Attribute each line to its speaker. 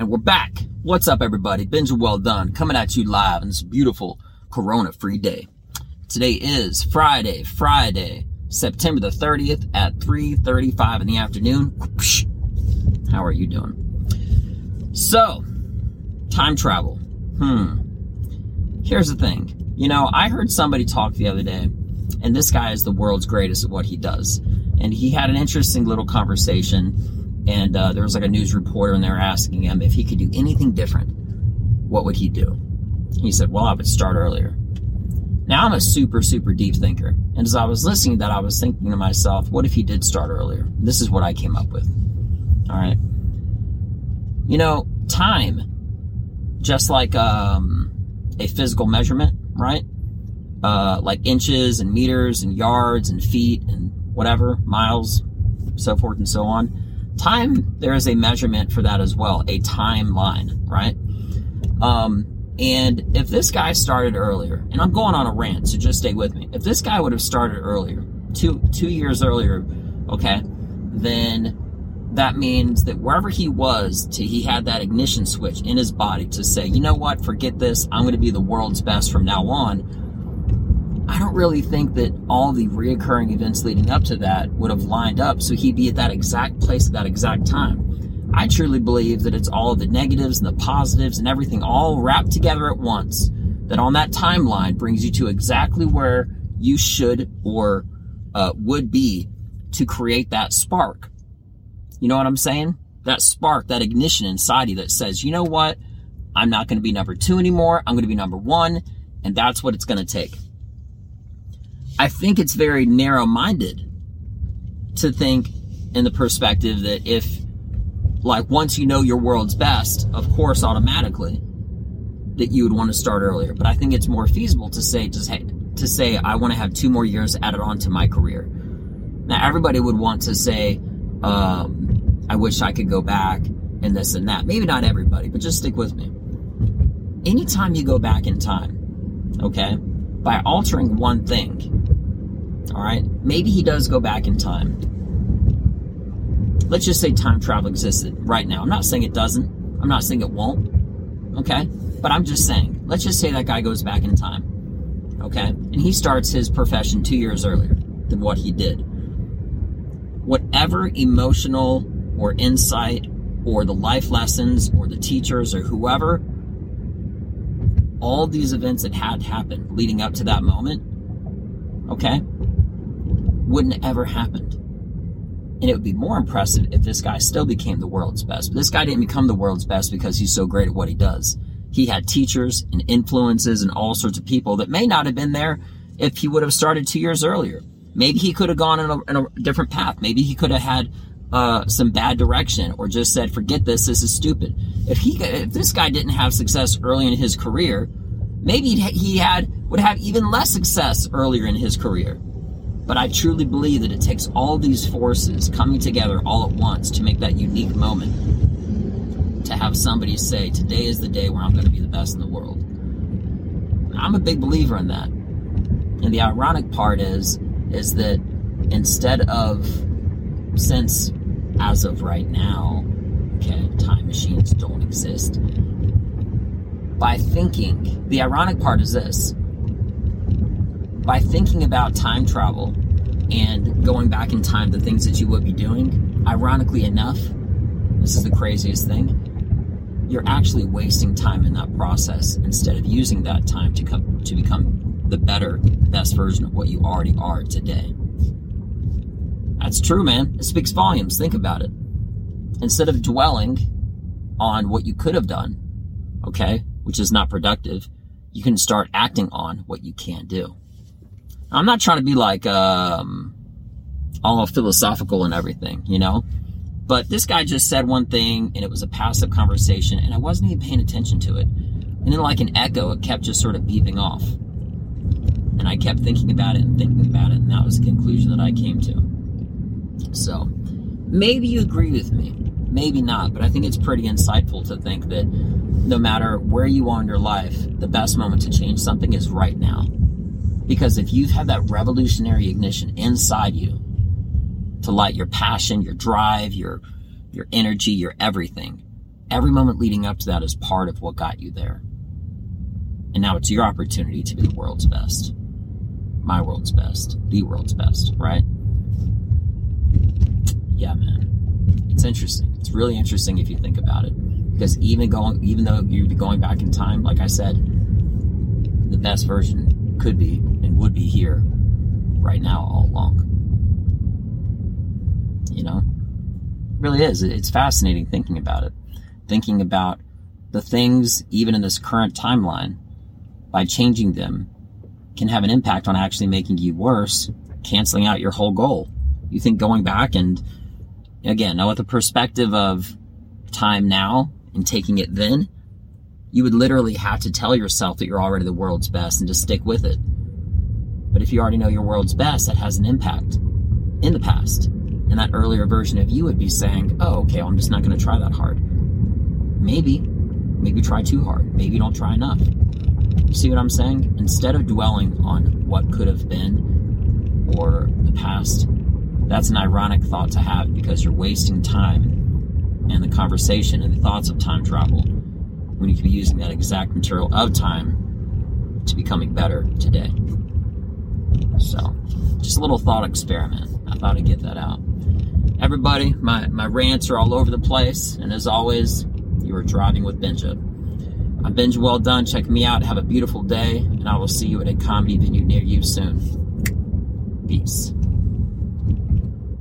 Speaker 1: And we're back. What's up, everybody? Benja Welldone coming at you live on this beautiful Corona free day. Today is Friday, Friday, September the 30th at 3.35 in the afternoon. How are you doing? So, time travel. Hmm. Here's the thing. You know, I heard somebody talk the other day, and this guy is the world's greatest at what he does. And he had an interesting little conversation and uh, there was like a news reporter and they were asking him if he could do anything different what would he do? He said well i would start earlier. Now i'm a super super deep thinker. And as i was listening to that i was thinking to myself what if he did start earlier? This is what i came up with. All right. You know time just like um, a physical measurement right? Uh, like inches and meters and yards and feet and whatever miles so forth and so on time there is a measurement for that as well a timeline right? Um, and if this guy started earlier and i'm going on a rant so just stay with me. If this guy would have started earlier two two years earlier okay then that means that wherever he was to he had that ignition switch in his body to say you know what? Forget this. I'm going to be the world's best from now on I don't really think that all the reoccurring events leading up to that would have lined up so he'd be at that exact place at that exact time. I truly believe that it's all the negatives and the positives and everything all wrapped together at once that on that timeline brings you to exactly where you should or uh, would be to create that spark. You know what I'm saying? That spark, that ignition inside you that says, you know what? I'm not going to be number two anymore. I'm going to be number one. And that's what it's going to take. I think it's very narrow minded to think in the perspective that if, like, once you know your world's best, of course, automatically, that you would want to start earlier. But I think it's more feasible to say, just hey, to say, I want to have two more years added on to my career. Now, everybody would want to say, um, I wish I could go back and this and that. Maybe not everybody, but just stick with me. Anytime you go back in time, okay, by altering one thing, all right, maybe he does go back in time. Let's just say time travel existed right now. I'm not saying it doesn't. I'm not saying it won't. Okay, but I'm just saying. Let's just say that guy goes back in time. Okay, and he starts his profession two years earlier than what he did. Whatever emotional or insight or the life lessons or the teachers or whoever all these events that had happened leading up to that moment, okay, wouldn't ever happened. And it would be more impressive if this guy still became the world's best. But this guy didn't become the world's best because he's so great at what he does. He had teachers and influences and all sorts of people that may not have been there if he would have started two years earlier. Maybe he could have gone in a, in a different path. Maybe he could have had uh, some bad direction or just said, forget this, this is stupid. If he, if this guy didn't have success early in his career, maybe he had, would have even less success earlier in his career. But I truly believe that it takes all these forces coming together all at once to make that unique moment. To have somebody say, today is the day where I'm going to be the best in the world. I'm a big believer in that. And the ironic part is, is that instead of, since as of right now, okay, time machines don't exist, by thinking, the ironic part is this by thinking about time travel and going back in time, the things that you would be doing, ironically enough, this is the craziest thing, you're actually wasting time in that process instead of using that time to come to become the better, best version of what you already are today. That's true, man. It speaks volumes. Think about it. Instead of dwelling on what you could have done, okay, which is not productive, you can start acting on what you can do. I'm not trying to be like um, all philosophical and everything, you know. But this guy just said one thing, and it was a passive conversation, and I wasn't even paying attention to it. And then, like an echo, it kept just sort of beeping off. And I kept thinking about it and thinking about it, and that was the conclusion that I came to. So, maybe you agree with me, maybe not, but I think it's pretty insightful to think that no matter where you are in your life, the best moment to change something is right now. Because if you've had that revolutionary ignition inside you to light your passion, your drive, your your energy, your everything, Every moment leading up to that is part of what got you there. And now it's your opportunity to be the world's best. My world's best. The world's best, right? Yeah, man. It's interesting. It's really interesting if you think about it. Because even going even though you'd be going back in time, like I said, the best version could be would be here right now all along. You know? It really is. It's fascinating thinking about it. Thinking about the things, even in this current timeline, by changing them, can have an impact on actually making you worse, canceling out your whole goal. You think going back and, again, now with the perspective of time now and taking it then, you would literally have to tell yourself that you're already the world's best and just stick with it. But if you already know your world's best, that has an impact in the past. And that earlier version of you would be saying, oh, okay, well, I'm just not going to try that hard. Maybe. Maybe try too hard. Maybe don't try enough. See what I'm saying? Instead of dwelling on what could have been or the past, that's an ironic thought to have because you're wasting time and the conversation and the thoughts of time travel when you could be using that exact material of time to becoming better today. So, just a little thought experiment. I thought I'd get that out. Everybody, my, my rants are all over the place, and as always, you are driving with Benja. I'm Benja Welldone. Check me out. Have a beautiful day, and I will see you at a comedy venue near you soon. Peace.